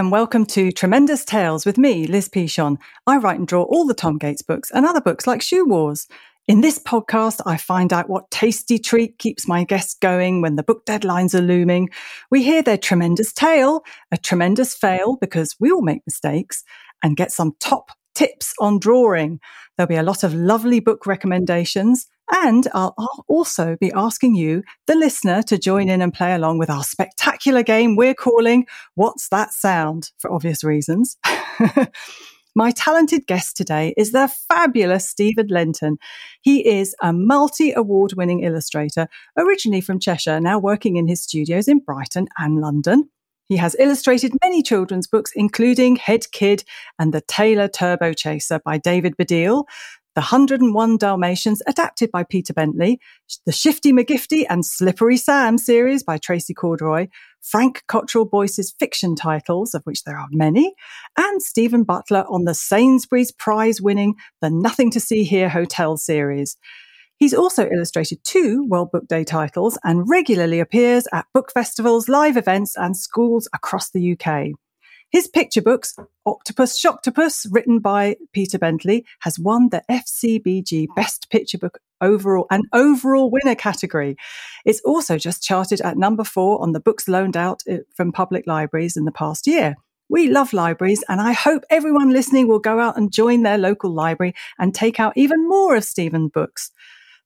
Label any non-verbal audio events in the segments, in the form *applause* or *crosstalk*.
and welcome to Tremendous Tales with me, Liz Pichon. I write and draw all the Tom Gates books and other books like Shoe Wars. In this podcast, I find out what tasty treat keeps my guests going when the book deadlines are looming. We hear their tremendous tale, a tremendous fail because we all make mistakes, and get some top tips on drawing. There'll be a lot of lovely book recommendations and I'll, also be asking you, the listener, to join in and play along with our spectacular game we're calling What's That Sound? for obvious reasons. *laughs* My talented guest today is the fabulous Stephen Lenton. He is a multi award winning illustrator, originally from Cheshire, now working in his studios in Brighton and London. He has illustrated many children's books, including Head Kid and The Taylor Turbo Chaser by David Baddiel, the 101 Dalmatians, adapted by Peter Bentley, the Shifty McGifty and Slippery Sam series by Tracy Corderoy, Frank Cottrell Boyce's fiction titles, of which there are many, and Steven Butler on the Sainsbury's prize winning The Nothing to See Here Hotel series. He's also illustrated two World Book Day titles and regularly appears at book festivals, live events, and schools across the UK. His picture books, Octopus Shoctopus, written by Peter Bentley, has won the FCBG Best Picture Book overall and overall winner category. It's also just charted at number four on the books loaned out uh, from public libraries in the past year. We love libraries, and I hope everyone listening will go out and join their local library and take out even more of Stephen's books.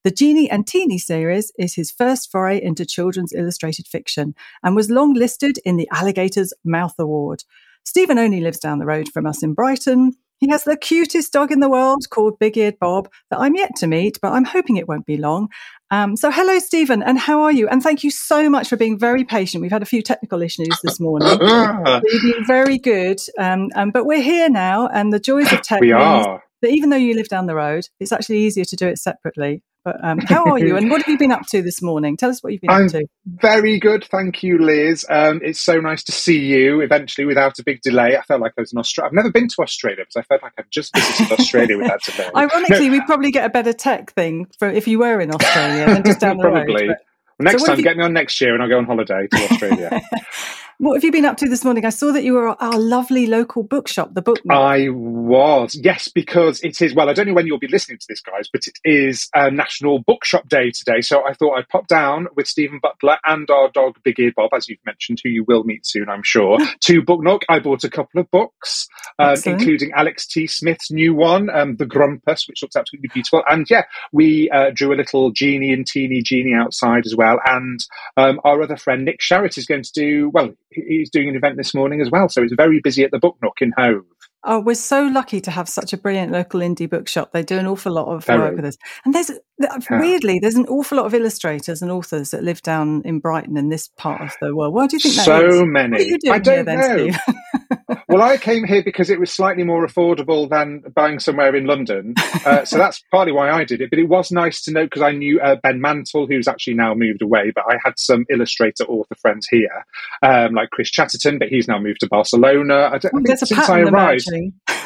The Genie and Teeny series is his first foray into children's illustrated fiction and was long listed in the Alligator's Mouth Award. Stephen only lives down the road from us in Brighton. He has the cutest dog in the world called Big Eared Bob that I'm yet to meet, but I'm hoping it won't be long. Um, so, hello, Stephen, and how are you? And thank you so much for being very patient. We've had a few technical issues this morning. *laughs* You've been very good, um, um, but we're here now, and the joys of *laughs* tech. We are. That even though you live down the road, it's actually easier to do it separately. But um, how are you and what have you been up to this morning? Tell us what you've been I'm up to. Very good, thank you, Liz. Um, it's so nice to see you eventually without a big delay. I felt like I was in Australia. I've never been to Australia because I felt like I've just visited Australia without delay. *laughs* Ironically, no. we'd probably get a better tech thing for if you were in Australia than just down the *laughs* probably. road. Well, next so time, you... get me on next year and I'll go on holiday to Australia. *laughs* What have you been up to this morning? I saw that you were at our lovely local bookshop, the Book. I was, yes, because it is, well, I don't know when you'll be listening to this, guys, but it is a National Bookshop Day today. So I thought I'd pop down with Steven Butler and our dog, Big Ear Bob, as you've mentioned, who you will meet soon, I'm sure, *laughs* to Book Nook. I bought a couple of books, um, including Alex T. Smith's new one, um, The Grumpus, which looks absolutely beautiful. And yeah, we uh, drew a little Genie and teeny Genie outside as well. And um, our other friend, Nick Sharratt, is going to do, well, he's doing an event this morning as well. So it's very busy at the Book Nook in Hove. Oh, we're so lucky to have such a brilliant local indie bookshop. They do an awful lot of very. work with us. And there's uh, weirdly, there's an awful lot of illustrators and authors that live down in Brighton in this part of the world. Why do you think that so many? What are you doing I don't here, then, know. *laughs* Well, I came here because it was slightly more affordable than buying somewhere in London. *laughs* Uh, so that's partly why I did it. But it was nice to know because I knew uh, Ben Mantle, who's actually now moved away, but I had some illustrator author friends here, um, like Chris Chatterton, but he's now moved to Barcelona. I, don't, oh, I think since I arrived,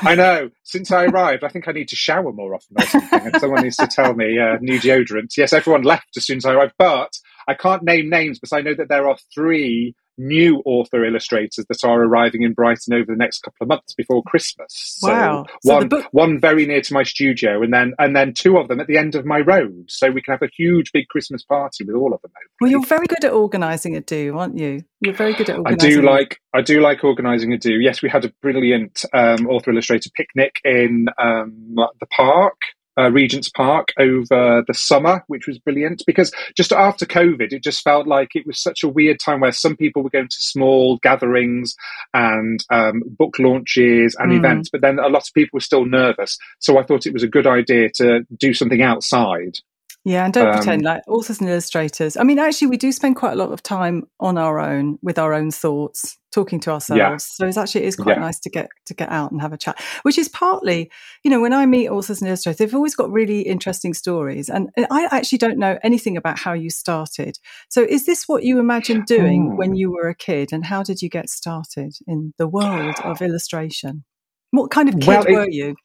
I know. *laughs* Since I arrived, I think I need to shower more often or something. And someone needs to tell me uh, new deodorant. Yes, everyone left as soon as I arrived, but I can't name names, but I know that there are three new author illustrators that are arriving in Brighton over the next couple of months before Christmas. Wow! So, one, book- one very near to my studio, and then and then two of them at the end of my road, so we can have a huge big Christmas party with all of them. Hopefully. Well, you're very good at organising a do, aren't you? You're very good at organising. I do like I do like organising a do. Yes, we had a brilliant um, author illustrator picnic in um, the park uh, Regent's Park over the summer, which was brilliant because just after COVID, it just felt like it was such a weird time where some people were going to small gatherings and um, book launches and mm. events, but then a lot of people were still nervous. So I thought it was a good idea to do something outside. Yeah, and don't um, pretend like authors and illustrators. I mean, actually, we do spend quite a lot of time on our own with our own thoughts, talking to ourselves. Yeah. So it's actually it is quite yeah. nice to get to get out and have a chat. Which is partly, you know, when I meet authors and illustrators, they've always got really interesting stories, and I actually don't know anything about how you started. So is this what you imagined doing hmm. when you were a kid, and how did you get started in the world of illustration? What kind of kid well, it, were you?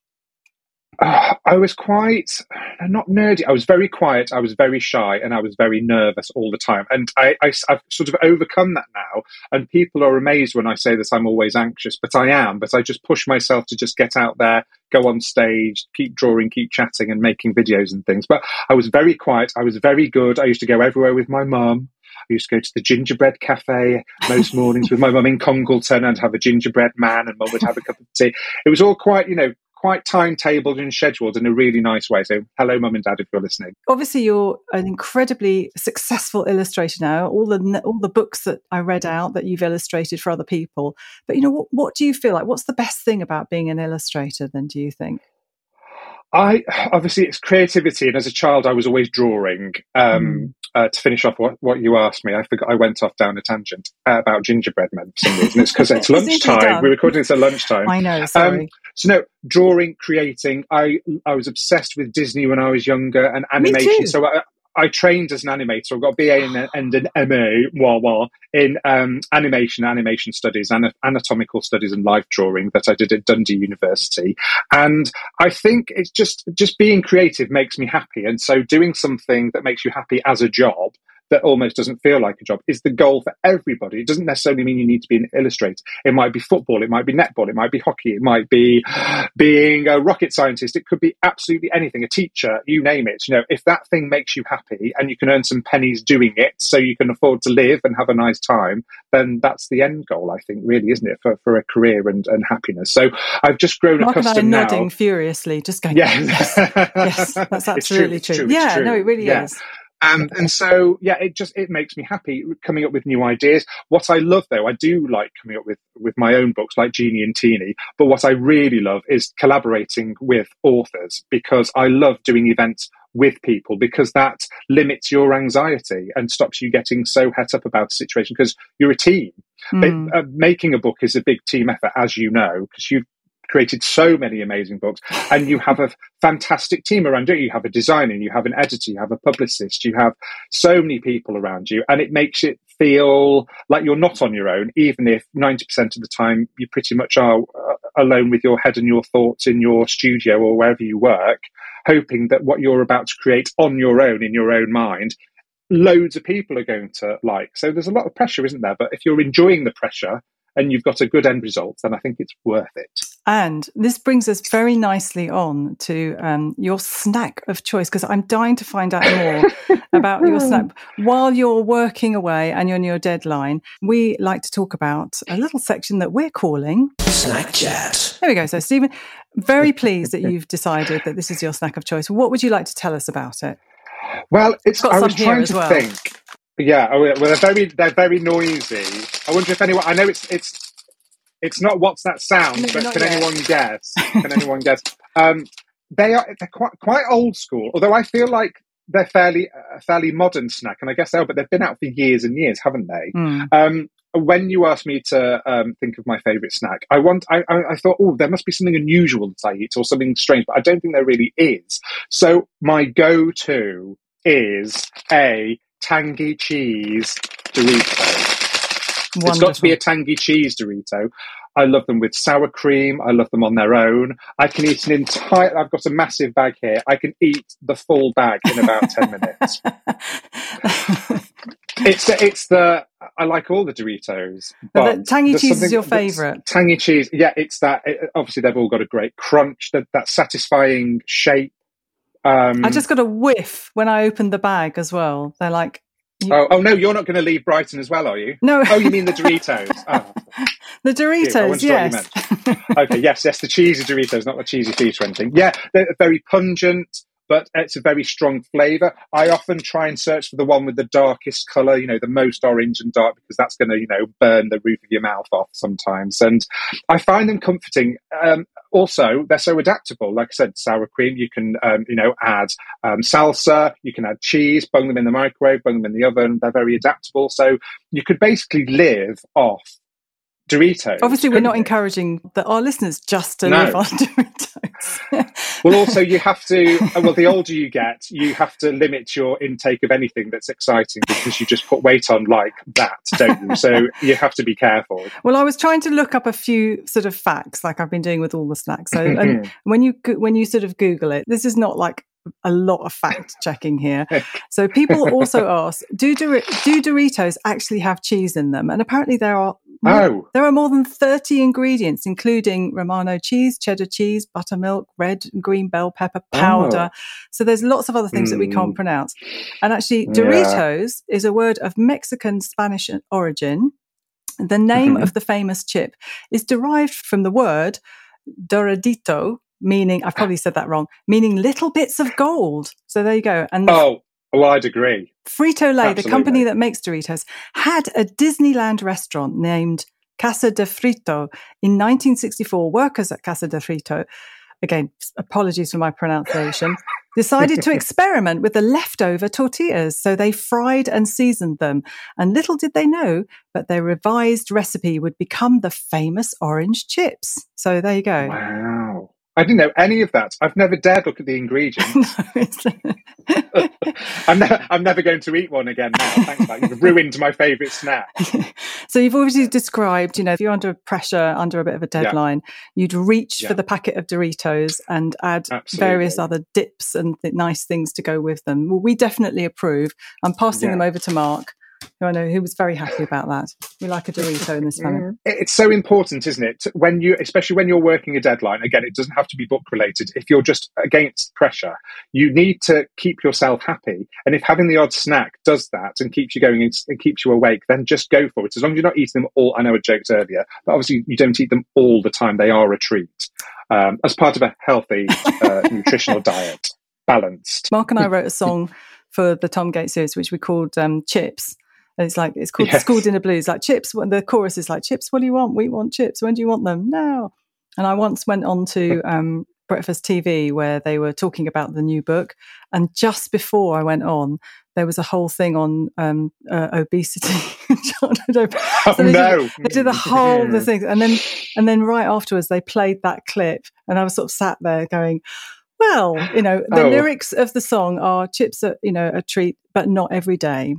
Uh, *sighs* I was quite not nerdy. I was very quiet. I was very shy, and I was very nervous all the time. And I, I, have sort of overcome that now. And people are amazed when I say that I'm always anxious, but I am. But I just push myself to just get out there, go on stage, keep drawing, keep chatting, and making videos and things. But I was very quiet. I was very good. I used to go everywhere with my mum. I used to go to the gingerbread cafe most *laughs* mornings with my mum in Congleton and have a gingerbread man, and mum would have a cup of tea. It was all quite, you know, quite timetabled and scheduled in a really nice way. So, hello, mum and dad, if you're listening. Obviously, you're an incredibly successful illustrator now. All the all the books that I read out that you've illustrated for other people. But you know, what, what do you feel like? What's the best thing about being an illustrator? Then, do you think? I obviously it's creativity, and as a child, I was always drawing. Um, mm. uh, to finish off what, what you asked me, I forgot I went off down a tangent uh, about gingerbread men for some reason. It's because it's *laughs* lunchtime. We're recording this at lunchtime. I know. Sorry. Um, so no, drawing, creating. I I was obsessed with Disney when I was younger and animation. So I, I trained as an animator. I got a BA and, and an MA, wah, wah, in um, animation, animation studies, and anatomical studies, and life drawing that I did at Dundee University. And I think it's just just being creative makes me happy, and so doing something that makes you happy as a job that almost doesn't feel like a job is the goal for everybody. It doesn't necessarily mean you need to be an illustrator. It might be football, it might be netball, it might be hockey, it might be *gasps* being a rocket scientist, it could be absolutely anything, a teacher, you name it. You know, if that thing makes you happy and you can earn some pennies doing it so you can afford to live and have a nice time, then that's the end goal, I think, really, isn't it, for, for a career and, and happiness. So I've just grown Mark accustomed and I are nodding furiously, just going, yeah. yes, yes, that's *laughs* absolutely true. true. true. Yeah, true. no, it really yeah. is. Um, and so, yeah, it just it makes me happy coming up with new ideas. What I love, though, I do like coming up with with my own books, like Genie and Teeny. But what I really love is collaborating with authors because I love doing events with people because that limits your anxiety and stops you getting so het up about a situation because you're a team. Mm. It, uh, making a book is a big team effort, as you know, because you've created so many amazing books, and you have a fantastic team around you. You have a designer, you have an editor, you have a publicist, you have so many people around you, and it makes it feel like you're not on your own, even if 90% of the time you pretty much are uh, alone with your head and your thoughts in your studio or wherever you work, hoping that what you're about to create on your own, in your own mind, loads of people are going to like. So there's a lot of pressure, isn't there? But if you're enjoying the pressure and you've got a good end result, then I think it's worth it. And this brings us very nicely on to um, your snack of choice, because I'm dying to find out more *laughs* about your snack. While you're working away and you're on your deadline, we like to talk about a little section that we're calling Snack Chat. There we go. So, Stephen, very pleased that *laughs* you've decided that this is your snack of choice. What would you like to tell us about it? Well, it's. I was trying to well. think. Yeah, oh, well, they're very they're very noisy. I wonder if anyone. I know it's it's it's not what's that sound, no, but can yet. anyone *laughs* guess? Can anyone guess? Um, they are they're quite quite old school. Although I feel like they're fairly a fairly modern snack, and I guess they are, but they've been out for years and years, haven't they? Mm. Um, when you asked me to um, think of my favourite snack, I want I, I, I thought, oh, there must be something unusual that I eat or something strange, but I don't think there really is. So my go-to is a tangy cheese Dorito. Wonderful. It's got to be a tangy cheese Dorito. I love them with sour cream. I love them on their own. I can eat an entire. I've got a massive bag here. I can eat the full bag in about ten minutes. *laughs* it's the, it's the. I like all the Doritos. But the tangy cheese is your favourite. Tangy cheese, yeah. It's that. It, obviously, they've all got a great crunch. That that satisfying shape. Um, I just got a whiff when I opened the bag as well. They're like Oh, oh no, you're not going to leave Brighton as well, are you? No. Oh, you mean the Doritos? *laughs* Oh. the Doritos, yes. okay, yes, yes, the cheesy Doritos, not the cheesy feet or anything. Yeah, they're very pungent but it's a very strong flavor. I often try and search for the one with the darkest color, you know, the most orange and dark, because that's going to, you know, burn the roof of your mouth off sometimes. And I find them comforting. Um, also, they're so adaptable. Like I said, sour cream, you can, um, you know, add um, salsa, you can add cheese, bung them in the microwave, bung them in the oven. They're very adaptable. So you could basically live off Doritos. Obviously, we're not encouraging the, our listeners just to No. live on *laughs* Doritos. *laughs* Well, also you have to. uh, Well, the older you get, you have to limit your intake of anything that's exciting because you just put weight on like that, don't you? So *laughs* you have to be careful. well, I was trying to look up a few sort of facts, like I've been doing with all the snacks. So, and when you when you sort of Google it, this is not like a lot of fact *laughs* checking here. So people also ask, do do Doritos actually have cheese in them? And apparently there are more, Oh. there are more than 30 ingredients, including Romano cheese, cheddar cheese, buttermilk, red and green bell pepper powder. So there's lots of other things that we can't Mm. pronounce. And actually, Yeah. Doritos is a word of Mexican Spanish origin. The name Mhm. of the famous chip is derived from the word doradito, meaning, I've probably said that wrong, meaning little bits of gold. So there you go. And Oh, well, I'd agree. Frito Lay, the company that makes Doritos, had a Disneyland restaurant named Casa de Frito in 1964. Workers at Casa de Frito, again, apologies for my pronunciation, *laughs* decided to experiment with the leftover tortillas. So they fried and seasoned them. And little did they know, but their revised recipe would become the famous orange chips. So there you go. Wow. I didn't know any of that. I've never dared look at the ingredients. No, *laughs* I'm, ne- I'm never going to eat one again now. Thanks. You've ruined my favourite snack. *laughs* so you've already described, you know, if you're under pressure, under a bit of a deadline, you'd reach Yeah. for the packet of Doritos and add various other dips and th- nice things to go with them. Well, we definitely approve. I'm passing Yeah. them over to Mark, who I know who was very happy about that. We like a Dorito in this family. *laughs* It's so important, isn't it? When you, especially when you're working a deadline. Again, it doesn't have to be book related. If you're just against pressure, you need to keep yourself happy. And if having the odd snack does that and keeps you going and and keeps you awake, then just go for it. As long as you're not eating them all. I know I joked earlier, but obviously you don't eat them all the time. They are a treat um, as part of a healthy uh, *laughs* nutritional diet, balanced. Mark and I wrote a *laughs* song for the Tom Gates series, which we called um, Chips. And it's like it's called Yes. School Dinner Blues. Like chips. When the chorus is like chips. What do you want? We want chips. When do you want them? Now. And I once went on to *laughs* um, Breakfast TV where they were talking about the new book, and just before I went on, there was a whole thing on um, uh, obesity. *laughs* Oh, *laughs* So they did- no. they did the whole the thing, and then and then right afterwards they played that clip, and I was sort of sat there going, "Well, you know, the Oh. lyrics of the song are chips are you know a treat, but not every day."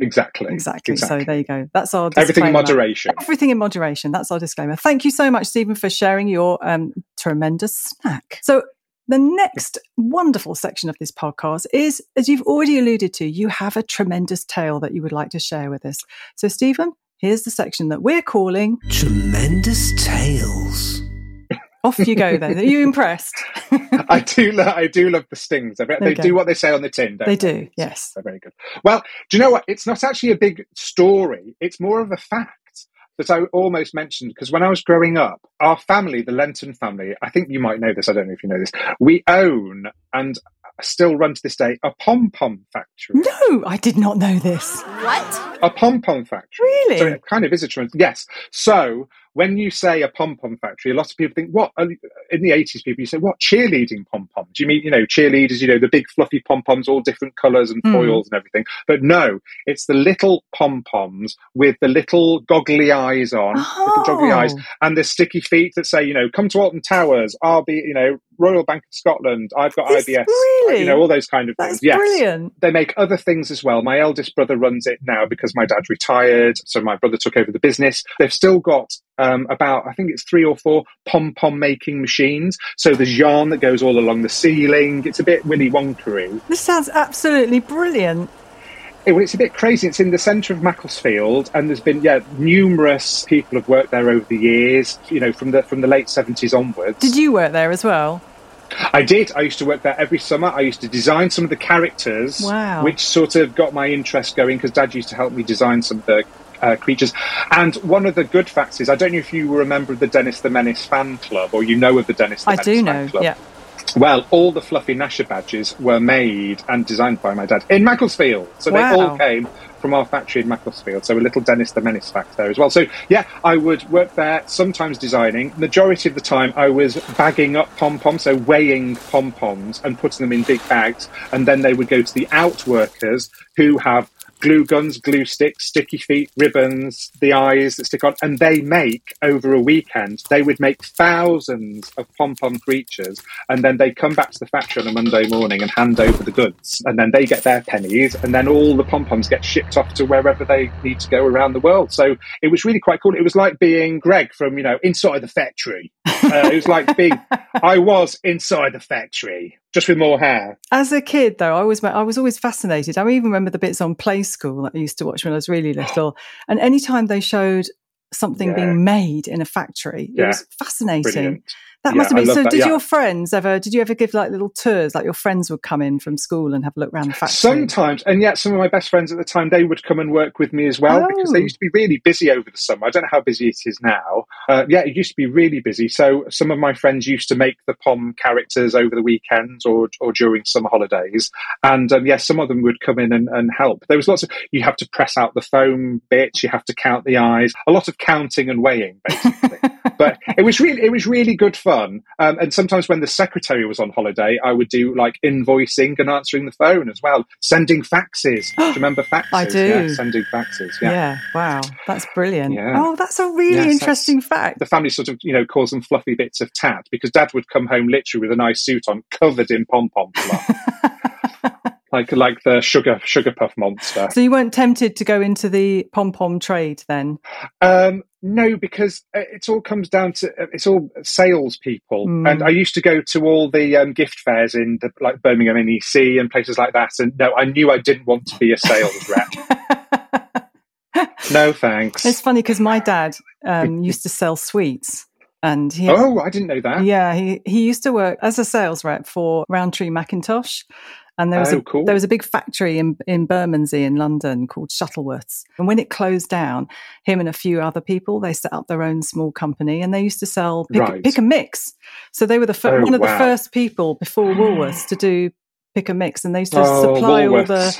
Exactly. Exactly. So there you go. That's our Everything in moderation. Everything in moderation. That's our disclaimer. Thank you so much, Stephen, for sharing your um, tremendous snack. So, the next wonderful section of this podcast is, as you've already alluded to, you have a tremendous tale that you would like to share with us. So, Stephen, here's the section that we're calling Tremendous Tales. Off You Go Then. Are you *laughs* impressed? I do. Lo- I do love the stings. I bet There they go. do what they say on the tin. Don't They they, do, yes. They're very good. Well, do you know what? It's not actually a big story. It's more of a fact that I almost mentioned because when I was growing up, our family, the Lenton family, I think you might know this. I don't know if you know this. We own and still run to this day a pom pom factory. No, I did not know this. What? A pom pom factory. Really? So it kind of is a tremendous. Yes. So when you say a pom pom factory, a lot of people think, what? In the 80s, people, you say, what? Cheerleading pom poms. Do you mean, you know, cheerleaders, you know, the big fluffy pom poms, all different colours and Mm. foils and everything. But no, it's the little pom poms with the little goggly eyes on, little goggly eyes, Oh. and the sticky feet that say, you know, come to Alton Towers, I'll be, you know, Royal Bank of Scotland, I've got This- IBS, really? you know, all those kind of That's things. Yes brilliant. they make other things as well. My eldest brother runs it now because my dad retired, so my brother took over the business. They've still got um, about, I think it's three or four pom pom making machines. So there's yarn that goes all along the ceiling. It's a bit Willy Wonkery. This sounds absolutely brilliant. It, it's a bit crazy. It's in the centre of Macclesfield, and there's been yeah numerous people have worked there over the years. You know, from the from the late seventies onwards. Did you work there as well? I did. I used to work there every summer. I used to design some of the characters, Wow. which sort of got my interest going because Dad used to help me design some of the uh, creatures. And one of the good facts is, I don't know if you were a member of the Dennis the Menace fan club or you know of the Dennis the I Menace do fan know. club. Yeah. Well, all the fluffy Gnasher badges were made and designed by my dad in Macclesfield. So they all came from our factory in Macclesfield. So a little Dennis the Menace fact there as well. So yeah, I would work there, sometimes designing. Majority of the time I was bagging up pom-poms, so weighing pom-poms and putting them in big bags. And then they would go to the outworkers who have glue guns, glue sticks, sticky feet, ribbons, the eyes that stick on, and they make over a weekend. They would make thousands of pom pom creatures, and then they come back to the factory on a Monday morning and hand over the goods, and then they get their pennies, and then all the pom poms get shipped off to wherever they need to go around the world. So it was really quite cool. It was like being Greg from you know inside the factory. Uh, it was like being *laughs* I was inside the factory just with more hair. As a kid, though, I was I was always fascinated. I even remember the bits on Play School that I used to watch when I was really *gasps* little. And anytime they showed something Yeah. being made in a factory, it was fascinating. Brilliant. That Yeah, must have been. So, that, did yeah. your friends ever? Did you ever give like little tours? Like your friends would come in from school and have a look around the factory. Sometimes, and yet some of my best friends at the time, they would come and work with me as well because they Oh. used to be really busy over the summer. I don't know how busy it is now. Uh, yeah, it used to be really busy. So some of my friends used to make the POM characters over the weekends or, or during summer holidays. And um, yes, some of them would come in and, and help. There was lots of, you have to press out the foam bits, you have to count the eyes, a lot of counting and weighing, basically. *laughs* but it was really, it was really good fun. Um, and sometimes when the secretary was on holiday, I would do like invoicing and answering the phone as well, sending faxes. *gasps* do you remember faxes? I do. Yeah, sending faxes. yeah. Yeah. Wow. That's brilliant. Yeah. Oh, that's a really Yes, interesting fact. The family sort of, you know, calls them fluffy bits of tat because dad would come home literally with a nice suit on, covered in pom pom fluff. *laughs* like like the sugar sugar puff monster. So you weren't tempted to go into the pom pom trade then? Um, no, because uh, it all comes down to uh, it's all salespeople, Mm. and I used to go to all the um, gift fairs in the, like Birmingham NEC and places like that, and no, I knew I didn't want to be a sales rep. *laughs* No, thanks. It's funny because my dad um, used to sell sweets, and he Oh, I didn't know that. Yeah, he, he used to work as a sales rep for Rowntree Mackintosh. And there was Oh, a cool. there was a big factory in in Bermondsey in London called Shuttleworths. And when it closed down, him and a few other people they set up their own small company, and they used to sell pick, Right. pick and mix. So they were the fir- Oh, one of the first people before Woolworths to do pick and mix, and they used to Oh, supply all the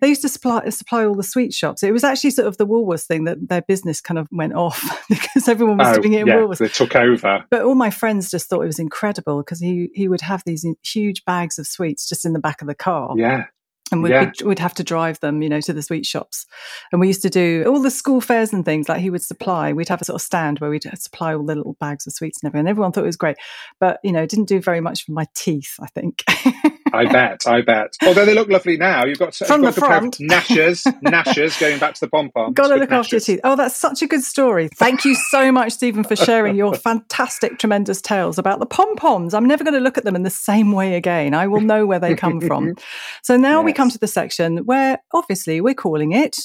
they used to supply supply all the sweet shops. It was actually sort of the Woolworths thing that their business kind of went off *laughs* because everyone was Oh, doing it in yeah, Woolworths. they took over. But all my friends just thought it was incredible because he, he would have these huge bags of sweets just in the back of the car. Yeah, And we'd, yeah. we'd have to drive them, you know, to the sweet shops. And we used to do all the school fairs and things like he would supply. We'd have a sort of stand where we'd supply all the little bags of sweets and everything. And everyone thought it was great. But, you know, it didn't do very much for my teeth, I think. *laughs* I bet, I bet. Although they look lovely now. You've got, From you've the got a pair of front. Gnashers, *laughs* gnashers, going back to the pom pom. Got to look after your teeth. Oh, that's such a good story. Thank you so much, Stephen, for sharing your fantastic, tremendous tales about the pom poms. I'm never going to look at them in the same way again. I will know where they come from. *laughs* So now we come to the section where obviously we're calling it.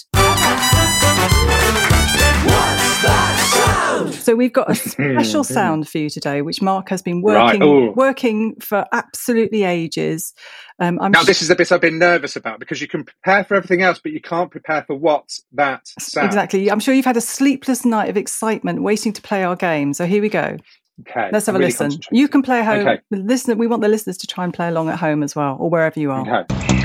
So we've got a *laughs* special sound for you today, which Mark has been working ooh. working for absolutely ages. Um, I'm Now, sh- this is the bit I've been nervous about because you can prepare for everything else, but you can't prepare for what's that sound. exactly. I'm sure you've had a sleepless night of excitement waiting to play our game. So here we go. Okay. Let's have I'm a really listen. You can play at home. Okay. Listen, we want the listeners to try and play along at home as well, or wherever you are. Okay.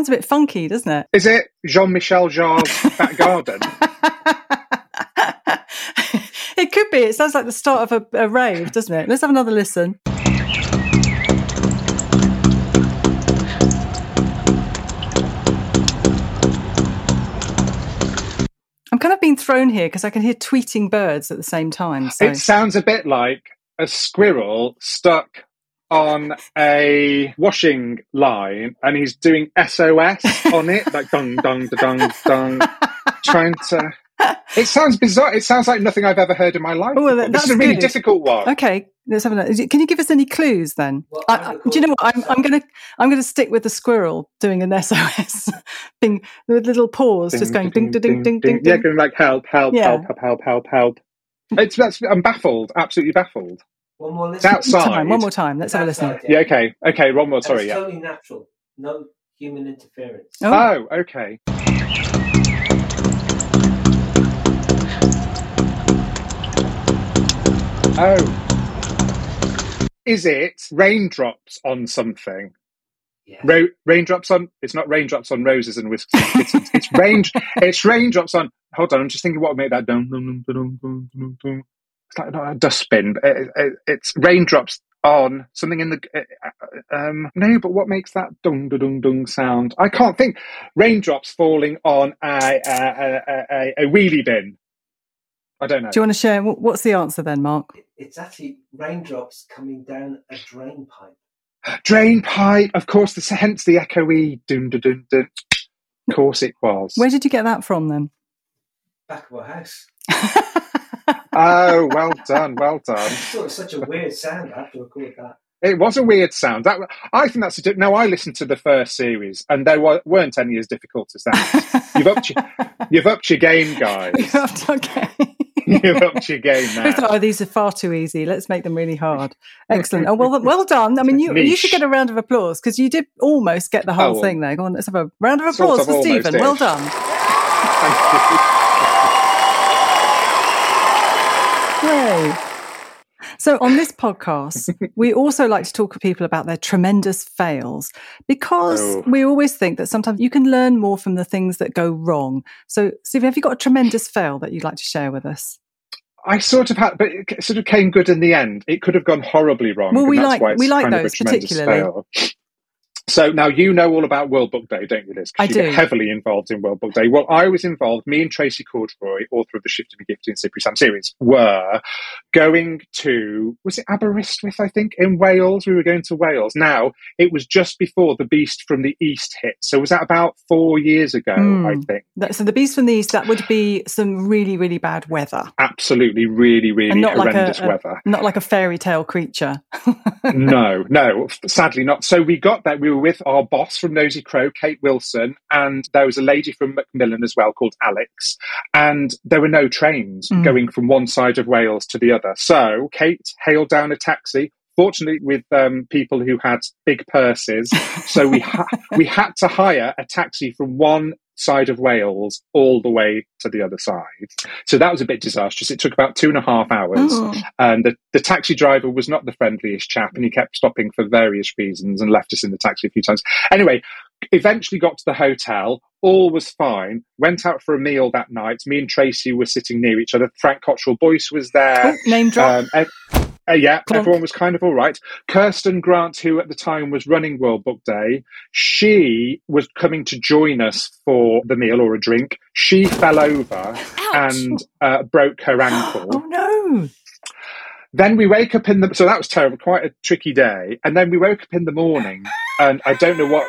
Sounds a bit funky, doesn't it? Is it Jean Michel Jarre's back garden? *laughs* it could be. It sounds like the start of a, a rave, doesn't it? Let's have another listen. I'm kind of being thrown here because I can hear tweeting birds at the same time. So It sounds a bit like a squirrel stuck on a washing line and he's doing SOS on it, like dung, dung, da, dung, dong, trying to. It sounds bizarre. It sounds like nothing I've ever heard in my life. Oh, well, before. this is that's a really good. difficult one. Okay, let's have another. Can you give us any clues then? Well, I, I I, do you know what? I'm, I'm going to I'm going to stick with the squirrel doing an SOS thing *laughs* with little paws, just going ding ding ding ding ding. Yeah, going like help, help, Yeah. help, help, help, help, help. It's that's I'm baffled, absolutely baffled. One more It's listen. outside. Time, one more time. Let's have a listen. Outside, Yeah, okay, okay, one more. Sorry, it's yeah. totally natural. No human interference. Oh. Oh, okay. Oh. Is it raindrops on something? Yeah. Ro- raindrops on. It's not raindrops on roses and whisky. It's, it's, it's rain. It's raindrops on. Hold on, I'm just thinking what would make that. Dum, it's like not a dustbin, but it, it, it's raindrops on something in the uh, um no but what makes that dung dung dung dung sound i can't think raindrops falling on a a, a, a, a wheelie bin i don't know Do you want to share? What's the answer then, Mark? It's actually raindrops coming down a drain pipe. drain pipe of course this hence the echoey dun dun dun dun of course it was Where did you get that from then? Back of our house. *laughs* oh well done well done it was such a weird sound. I have to record that. It was a weird sound. That I think that's a di- no. I listened to the first series, and there weren't any as difficult as that. *laughs* You've upped your, you've upped your game, guys. okay. you've upped your game *laughs* now. thought, oh, these are far too easy. Let's make them really hard. Excellent. Oh, well, well done. I mean, you, you should get a round of applause because you did almost get the oh, whole Oh, well. thing there. Go on, let's have a round of Sort applause of for Stephen. Well done. Thank you. Yay. So, on this podcast, *laughs* we also like to talk to people about their tremendous fails because Oh. we always think that sometimes you can learn more from the things that go wrong. So, Stephen, have you got a tremendous fail that you'd like to share with us? I sort of had, but it sort of came good in the end. It could have gone horribly wrong. Well, we like- we like those particularly. fail. So now you know all about World Book Day, don't you, Liz? I you do. heavily involved in World Book Day. Well, I was involved. Me and Tracy Corderoy, author of the Shifty McGifty and Slippery Sam series, were going to was it Aberystwyth? I think in Wales. We were going to Wales. Now it was just before the Beast from the East hit. So was that about four years ago? Hmm. I think. That, so, the beast from the east, that would be some really, really bad weather. Absolutely, really, really And not like a- horrendous a- weather. Not like a fairy tale creature. *laughs* no, no, sadly not. So we got there. We were with our boss from Nosy Crow, Kate Wilson, and there was a lady from Macmillan as well called Alex. And there were no trains Mm. going from one side of Wales to the other. So Kate hailed down a taxi. Fortunately, with um, people who had big purses, *laughs* so we ha- we had to hire a taxi from one side of Wales all the way to the other side. So that was a bit disastrous. It took about two and a half hours Oh. and the, the taxi driver was not the friendliest chap and he kept stopping for various reasons and left us in the taxi a few times anyway eventually got to the hotel all was fine went out for a meal that night me and tracy were sitting near each other frank cottrell boyce was there Oh, name drop. um, uh, yeah, Clonk. everyone was kind of all right. Kirsten Grant, who at the time was running World Book Day, she was coming to join us for the meal or a drink. She fell over and uh, broke her ankle. *gasps* oh, no. Then we wake up in the so that was terrible, quite a tricky day. And then we woke up in the morning, and I don't know what.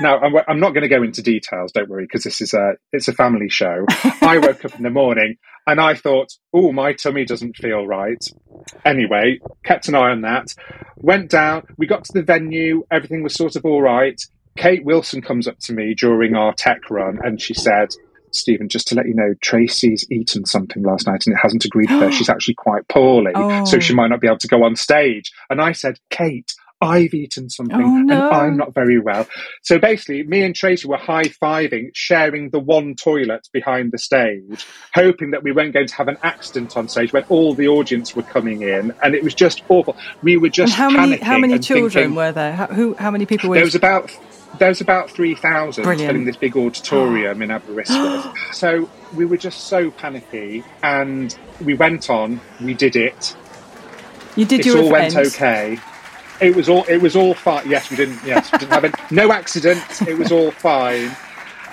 Now I'm, I'm not going to go into details. Don't worry, because this is a it's a family show. I *laughs* woke up in the morning and I thought, oh, my tummy doesn't feel right. Anyway, kept an eye on that. Went down. We got to the venue. Everything was sort of all right. Kate Wilson comes up to me during our tech run, and she said. Stephen, just to let you know, Tracy's eaten something last night and it hasn't agreed with her. *gasps* She's actually quite poorly, Oh. so she oh. might not be able to go on stage. And I said, Kate, I've eaten something Oh, no. and I'm not very well. So basically, me and Tracy were high fiving, sharing the one toilet behind the stage, hoping that we weren't going to have an accident on stage when all the audience were coming in. And it was just awful. We were And just how many, how many children thinking- were there? How, who, how many people were there was about there was about three thousand Brilliant. filling this big auditorium in Aberystwyth. *gasps* so we were just so panicky, and we went on. We did it. You did it your all event. went okay. It was all. It was all fine. Yes, we didn't. Yes, we didn't have it. no accidents. It was all fine.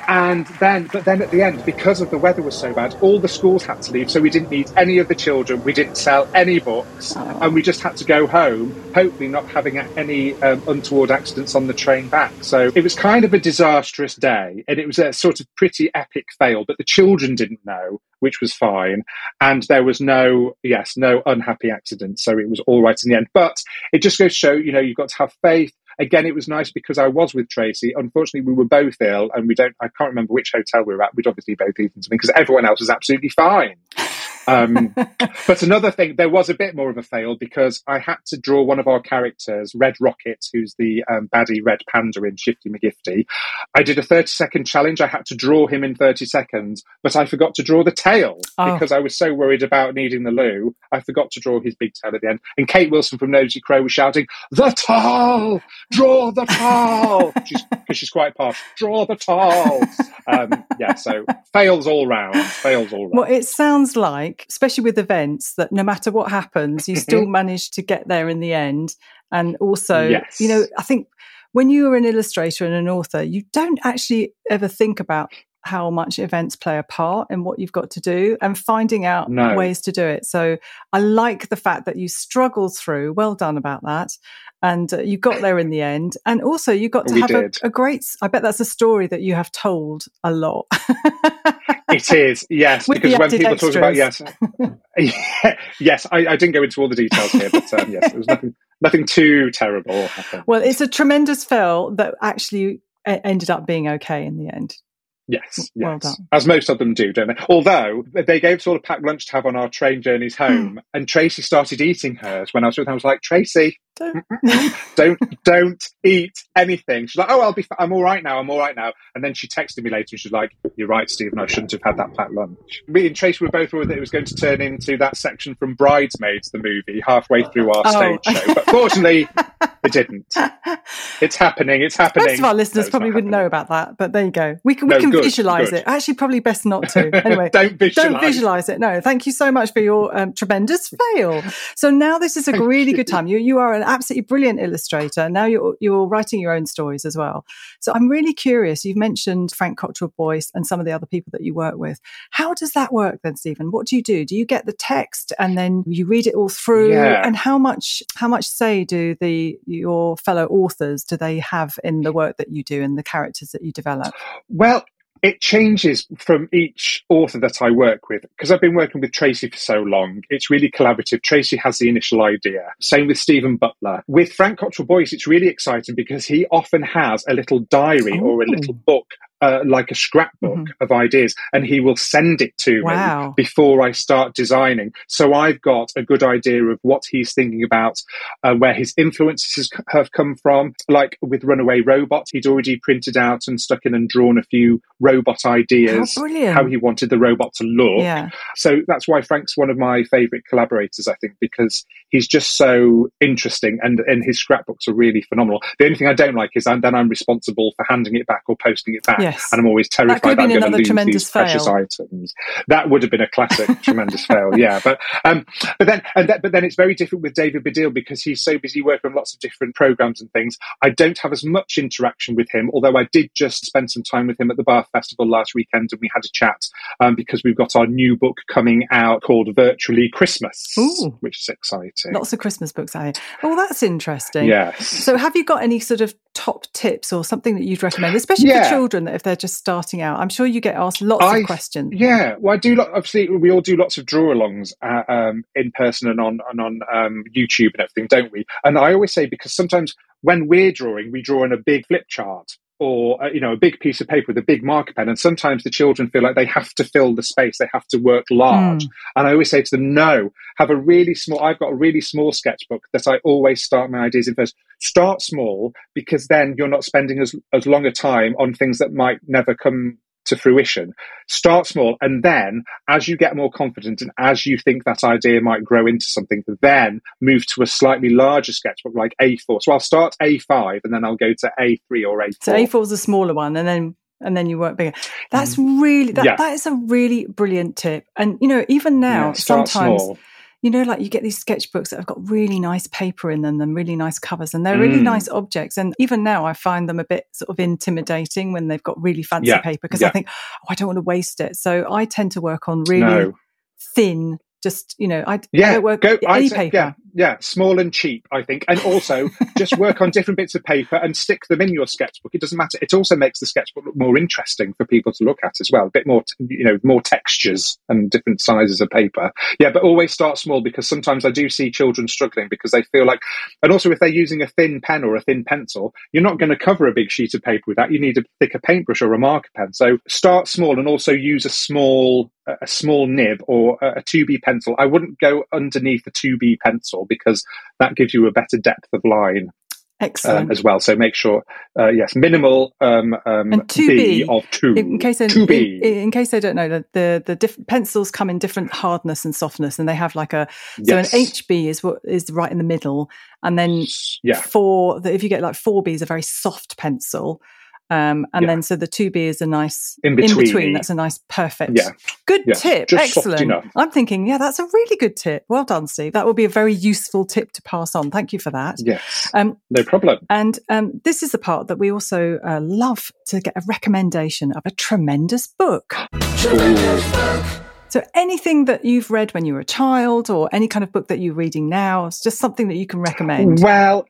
And then, but then at the end, because of the weather was so bad, all the schools had to leave. So we didn't meet any of the children. We didn't sell any books, Oh. and we just had to go home, hopefully not having any um, untoward accidents on the train back. So it was kind of a disastrous day, and it was a sort of pretty epic fail. But the children didn't know, which was fine, and there was no, yes, no unhappy accidents. So it was all right in the end. But it just goes to show, you know, you've got to have faith. Again, it was nice because I was with Tracy. Unfortunately, we were both ill, and we don't. I can't remember which hotel we were at. We'd obviously both eaten something because everyone else was absolutely fine. Um, *laughs* but another thing, there was a bit more of a fail because I had to draw one of our characters, Red Rocket, who's the um, baddie Red Panda in Shifty McGifty. I did a 30 second challenge. I had to draw him in 30 seconds, but I forgot to draw the tail Oh. because I was so worried about needing the loo. I forgot to draw his big tail at the end. And Kate Wilson from Nosy Crow was shouting, The towel! Draw the! She's, because she's quite posh. Draw the towel! Um, yeah, so fails all round. Fails all round. Well, it sounds like especially with events, that no matter what happens, you still *laughs* manage to get there in the end. And also, Yes. you know, I think when you are an illustrator and an author, you don't actually ever think about how much events play a part in what you've got to do and finding out No. ways to do it. So I like the fact that you struggled through. Well done about that. And uh, you got there in the end. And also, you got to We have a, a great, I bet that's a story that you have told a lot. *laughs* It is, yes, With because when people talk about yes, *laughs* yes, I, I didn't go into all the details here, but um, yes, there was nothing, nothing too terrible. happened. well, it's a tremendous fail that actually ended up being okay in the end. Yes, Well yes, done. as most of them do, don't they? Although they gave us all a packed lunch to have on our train journeys home, and Tracy started eating hers when I was with her. I was like, Tracy, Don't- *laughs* don't don't eat anything. She's like, oh, I'll be, fi- I'm all right now, I'm all right now. And then she texted me later, and she's like, you're right, Stephen, I shouldn't have had that packed lunch. Me and Tracy were both worried that it was going to turn into that section from Bridesmaids, the movie, halfway through our Oh. stage show. But fortunately, it didn't. *laughs* It's happening. It's happening. Most of our listeners it's probably wouldn't know about that, but there you go. We can, we No, can good, visualize good. it. Actually, probably best not to. *laughs* Anyway, don't visualize. don't visualize it. No, thank you so much for your um, tremendous fail. So now this is a really good time. You you are an absolutely brilliant illustrator. Now you're you're writing your own stories as well. So I'm really curious. You've mentioned Frank Cottrell Boyce and some of the other people that you work with. How does that work then, Stephen? What do you do? Do you get the text and then you read it all through? Yeah. And how much how much say do the your fellow authors do they have in the work that you do and the characters that you develop? Well, it changes from each author that I work with because I've been working with Tracy for so long. It's really collaborative. Tracy has the initial idea. Same with Steven Butler. With Frank Cottrell Boyce, it's really exciting because he often has a little diary or a Oh. little book. Uh, like a scrapbook Mhm. of ideas, and he will send it to Wow. me before I start designing. So I've got a good idea of what he's thinking about, uh, where his influences have come from. Like with Runaway Robot, he'd already printed out and stuck in and drawn a few robot ideas, How how he wanted the robot to look. Yeah. So that's why Frank's one of my favourite collaborators, I think, because he's just so interesting and, and his scrapbooks are really phenomenal. The only thing I don't like is I'm, then I'm responsible for handing it back or posting it back. Yes. And I'm always terrified that I'm going to lose these precious items. That would have been a classic *laughs* tremendous fail, yeah. But um, but then and that, but then it's very different with David Baddiel because he's so busy working on lots of different programs and things. I don't have as much interaction with him, although I did just spend some time with him at the Bath Festival last weekend, and we had a chat um, because we've got our new book coming out called Virtually Christmas, Ooh. which is exciting. Lots of Christmas books out. Oh, that's interesting. Yes. So, have you got any sort of top tips or something that you'd recommend, especially Yeah. for children that if they're just starting out? I'm sure you get asked lots I- of questions. Yeah, well, I do. Obviously, we all do lots of draw-alongs uh, um, in person and on and on um, YouTube and everything, don't we? And I always say because sometimes when we're drawing, we draw in a big flip chart or uh, you know a big piece of paper with a big marker pen, and sometimes the children feel like they have to fill the space, they have to work large. And I always say to them, no, have a really small. I've got a really small sketchbook that I always start my ideas in first. Start small because then you're not spending as as long a time on things that might never come to fruition. Start small, and then as you get more confident and as you think that idea might grow into something, then move to a slightly larger sketchbook like A4. So I'll start A5 and then I'll go to A3 or A4. So, A4 is a smaller one, and then and then you work bigger. That's really that. Yeah. that is a really brilliant tip. And you know, even now, Yeah, sometimes small. You know, like you get these sketchbooks that have got really nice paper in them and really nice covers, and they're really Mm. nice objects. And even now, I find them a bit sort of intimidating when they've got really fancy Yeah, paper because I think, oh, I don't want to waste it. So I tend to work on really No. thin, just you know, I, I Yeah, don't work go. any I'd paper. Yeah, yeah, small and cheap, I think, and also *laughs* just work on different bits of paper and stick them in your sketchbook. It doesn't matter. It also makes the sketchbook look more interesting for people to look at as well. A bit more, t- you know, more textures and different sizes of paper. Yeah, but always start small because sometimes I do see children struggling because they feel like, and also if they're using a thin pen or a thin pencil, you're not going to cover a big sheet of paper with that. You need a thicker paintbrush or a marker pen. So start small and also use a small a small nib or a a 2B pencil. I wouldn't go underneath a 2B pencil because that gives you a better depth of line Excellent. um, as well. So make sure, uh, yes, minimal um, um, And 2B, B of two. in, case they, 2B. in, in case they don't know, the the, the diff- pencils come in different hardness and softness, and they have like a yes. so an HB is what is right in the middle, and then Yeah. four. The, if you get like four B is a very soft pencil, Um, and Yeah. then so the two be is a nice In between. That's a nice perfect. Yeah. Good Yeah. tip. Just soft Excellent. enough. I'm thinking, yeah, that's a really good tip. Well done, Steve. That will be a very useful tip to pass on. Thank you for that. Yes, Um, no problem. and um, this is the part that we also uh, love to get a recommendation of a tremendous book. So anything that you've read when you were a child or any kind of book that you're reading now, it's just something that you can recommend. Well,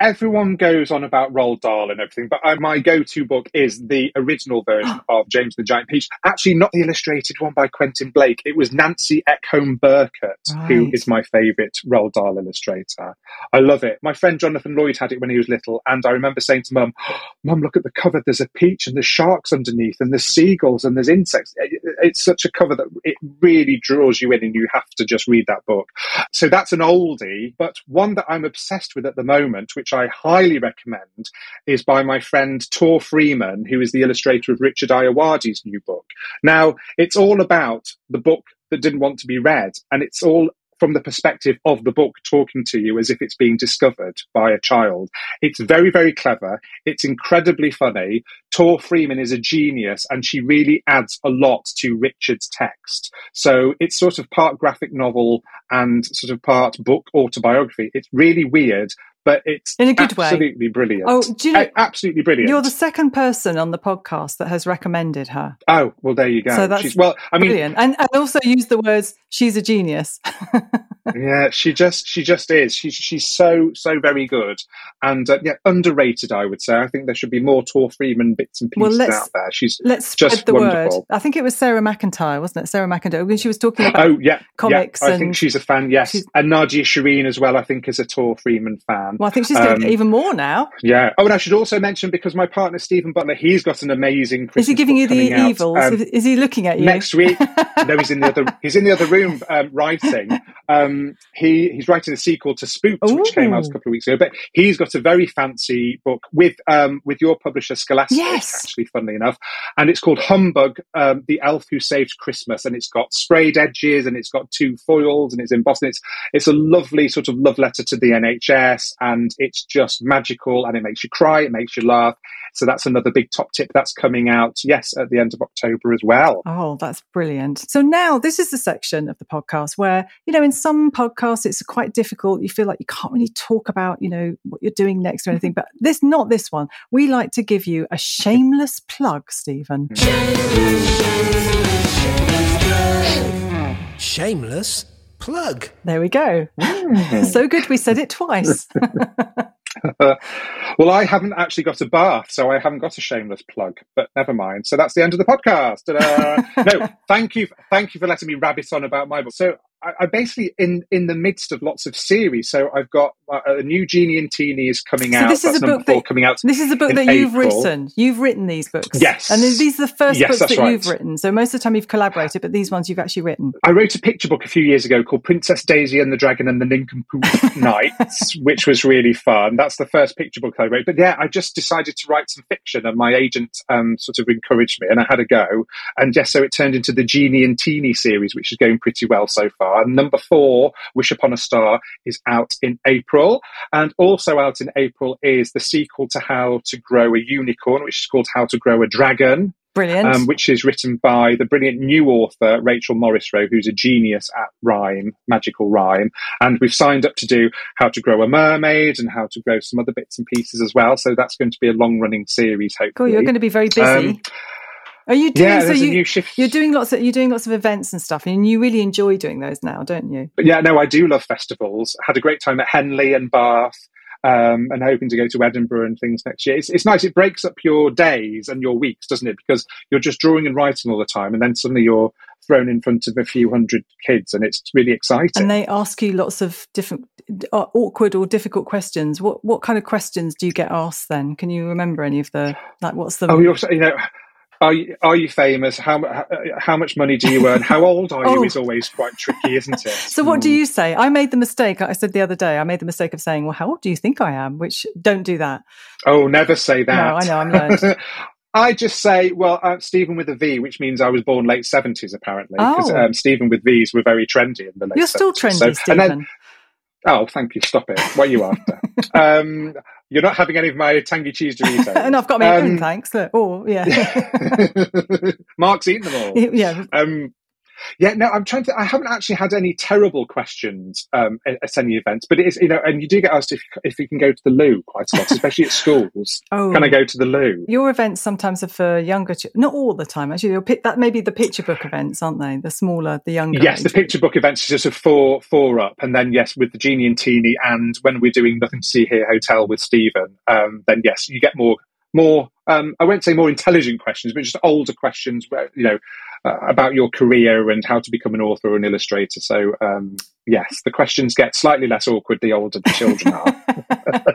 everyone goes on about Roald Dahl and everything, but uh, my go-to book is the original version *gasps* of James the Giant Peach. Actually, not the illustrated one by Quentin Blake. It was Nancy Ekholm Burkert, who Right. is my favourite Roald Dahl illustrator. I love it. My friend Jonathan Lloyd had it when he was little, and I remember saying to Mum, *gasps* "Mum, look at the cover. There's a peach and there's sharks underneath, and there's seagulls and there's insects. It- It's such a cover that it really draws you in, and you have to just read that book." So that's an oldie, but one that I'm obsessed with at the moment, which I highly recommend, is by my friend Tor Freeman, who is the illustrator of Richard Ayoade's new book. Now, it's all about the book that didn't want to be read, and it's all from the perspective of the book talking to you as if it's being discovered by a child. It's very, very clever. It's incredibly funny. Tor Freeman is a genius and she really adds a lot to Richard's text. So it's sort of part graphic novel and sort of part book autobiography. It's really weird, but it's In a good way. absolutely brilliant. Oh, do you know, A- absolutely brilliant. you're the second person on the podcast that has recommended her. oh, well, there you go. So that's She's, well, I mean, Brilliant. And, and also use the words, she's a genius. *laughs* yeah, she just she just is. She's she's so so very good and uh, yeah, underrated. I would say. I think there should be more Tor Freeman bits and Well, pieces let's- out there. She's Let's spread Just the wonderful. word. I think it was Sarah McIntyre, wasn't it? Sarah McIntyre, when she was talking about oh yeah, comics Yeah, I and think she's a fan. Yes, and Nadia Shireen as well. I think is a Tor Freeman fan. Well, I think she's Um, even more now. Yeah. Oh, and I should also mention because my partner Steven Butler, he's got an amazing. Christmas Is he giving you the out, evils? um, is, is he looking at you? next week. *laughs* no, he's in the other. He's in the other room um, writing. Um, *laughs* he he's writing a sequel to Spooked, which came out a couple of weeks ago. But he's got a very fancy book with um, with your publisher Scholastic. Yes. actually, funnily enough, and it's called Humbug: um, The Elf Who Saved Christmas, and it's got sprayed edges and it's got two foils and it's embossed. And it's it's a lovely sort of love letter to the NHS, and it's just magical, and it makes you cry, it makes you laugh. So that's another big top tip that's coming out. Yes, at the end of October as well. Oh, that's brilliant. So now this is the section of the podcast where, you know, in some podcasts it's quite difficult. You feel like you can't really talk about, you know, what you're doing next or anything. *laughs* But this not this one. We like to give you a shameless plug, Steven. *laughs* Shameless plug. There we go. Hmm. *laughs* so good we said it twice. *laughs* well, I haven't actually got a bath, so I haven't got a shameless plug. But never mind. So that's the end of the podcast. *laughs* No, thank you, thank you for letting me rabbit on about my book. So I, I basically in in the midst of lots of series. So I've got uh, a new Genie and Teeny is coming So out. this is that's a number book four that- coming out. This is a book that you've April. written. You've written these books. Yes. And these are the first Yes, books that you've written. So most of the time you've collaborated, but these ones you've actually written. I wrote a picture book a few years ago called Princess Daisy and the Dragon and the Nincompoop *laughs* Knights, which was really fun. That's the first picture book I wrote. But yeah, I just decided to write some fiction, and my agent um, sort of encouraged me, and I had a go. And yes, so it turned into the Genie and Teeny series, which is going pretty well so far. And number four, Wish Upon a Star, is out in April. And also out in April is the sequel to How to Grow a Unicorn, which is called How to Grow a Dragon Brilliant. um, which is written by the brilliant new author Rachel Morrisroe, who's a genius at rhyme, magical rhyme. And we've signed up to do How to Grow a Mermaid and How to Grow some other bits and pieces as well. So that's going to be a long running series, cool. You're going to be very busy. Um, Are you doing yeah, so? You, new shift. you're doing lots of you're doing lots of events and stuff, and you really enjoy doing those now, don't you? But yeah, no, I do love festivals. Had a great time at Henley and Bath. Um, and hoping to go to Edinburgh and things next year. It's, it's nice. It breaks up your days and your weeks, doesn't it? Because you're just drawing and writing all the time, and then suddenly you're thrown in front of a few hundred kids, and it's really exciting. And they ask you lots of different uh, awkward or difficult questions. What what kind of questions do you get asked then? Can you remember any of the like? What's the Oh, you're you know, are you, are you famous? How how- how much money do you earn? How old are you? Oh. Is always quite tricky, isn't it? So what do Mm. you say? I made the mistake. I said the other day. I made the mistake of saying, "Well, how old do you think I am?" Which don't do that. Oh, never say that. No, I know, I'm learned. *laughs* I just say, well, uh, Steven with a V, which means I was born late seventies, apparently, because Oh. um, Steven with V's were very trendy in the late. You're still trendy, So- and then Steven. Oh, thank you. Stop it. What are you after? *laughs* um, you're not having any of my tangy cheese Doritos. *laughs* and I've got my own, Um, thanks. Look. Oh, yeah. *laughs* Mark's eaten them all. *laughs* yeah. Um, yeah, no, I'm trying to. I haven't actually had any terrible questions um, at, at any events, but it is, you know, and you do get asked if if you can go to the loo quite a lot, *laughs* especially at schools. Oh. Can I go to the loo? Your events sometimes are for younger, ch- not all the time actually. You'll that may be the picture book events, aren't they? The smaller, the younger. Yes, the picture book events is just a four four up, and then yes, with the genie and teeny, and when we're doing nothing to see here hotel with Steven, um, then yes, you get more more. Um, I won't say more intelligent questions, but just older questions, where you know uh, about your career and how to become an author or an illustrator. So um, yes, the questions get slightly less awkward the older the children are. *laughs*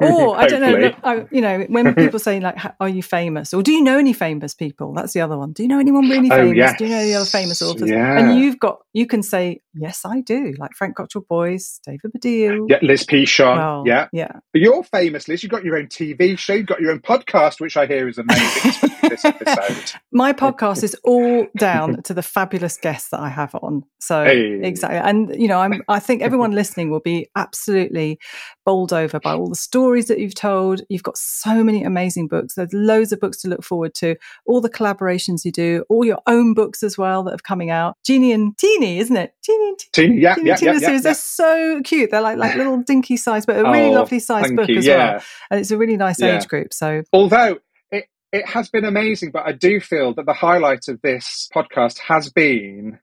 or I don't know, I, you know, when people say like, "Are you famous?" or "Do you know any famous people?" That's the other one. Do you know anyone really Oh, famous? yes. Do you know any other famous authors? Yeah. And you've got, you can say, "Yes, I do." Like Frank Cottrell Boyce, David Baddiel. Yeah, Liz Pichon. Well, yeah, yeah. but you're famous, Liz. You've got your own TV show. You've got your own podcast, which I hear is amazing. this episode. *laughs* My podcast is all down to the fabulous guests that I have on. So Hey. exactly, and you know, I'm. I think everyone *laughs* listening will be absolutely bowled over by all the stories that you've told. You've got so many amazing books. There's loads of books to look forward to. All the collaborations you do, all your own books as well that have coming out. Genie and Teeny, isn't it? Genie and Teeny. Teeny, yeah, Teeny yeah, Tina yeah, yeah, yeah. They're so cute. They're like like little *laughs* dinky size, but a really Oh, lovely size book you. as yeah. well. And it's a really nice age group. So Although it, it has been amazing, but I do feel that the highlight of this podcast has been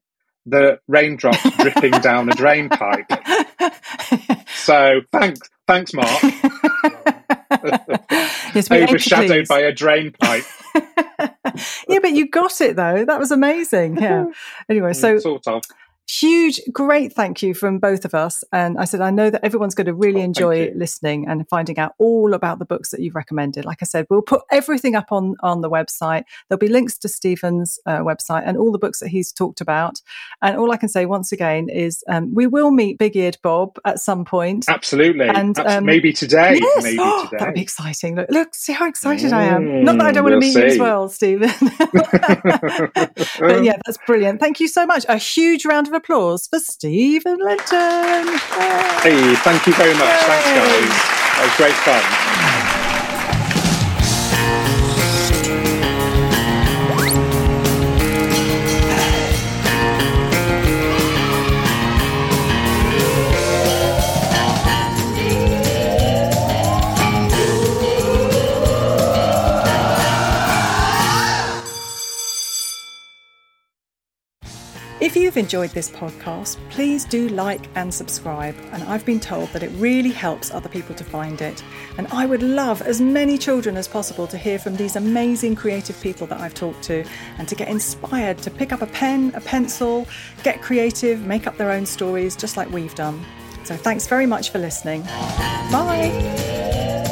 the raindrops *laughs* dripping down a drain pipe. So thanks, thanks, Mark. *laughs* yes, Overshadowed by a drain pipe. *laughs* yeah, but you got it though. That was amazing. Yeah. Anyway, mm, so sort of. Huge, great thank you from both of us. And I said, I know that everyone's going to really Oh, enjoy listening and finding out all about the books that you've recommended. Like I said, we'll put everything up on, on the website. There'll be links to Steven's uh, website and all the books that he's talked about. And all I can say once again is um, we will meet Big Eared Bob at some point. Absolutely. And, um, maybe today. Yes! Maybe Oh, today. that would be exciting. Look, look, see how excited I am. Not that I don't Mm, want to meet you as well, Stephen. *laughs* but yeah, that's brilliant. Thank you so much. A huge round of applause for Steven Lenton. Hey, thank you very much. Thanks, guys. That was great fun. If you've enjoyed this podcast, please do like and subscribe. And I've been told that it really helps other people to find it. And I would love as many children as possible to hear from these amazing creative people that I've talked to and to get inspired to pick up a pen, a pencil, get creative, make up their own stories, just like we've done. So thanks very much for listening. Bye.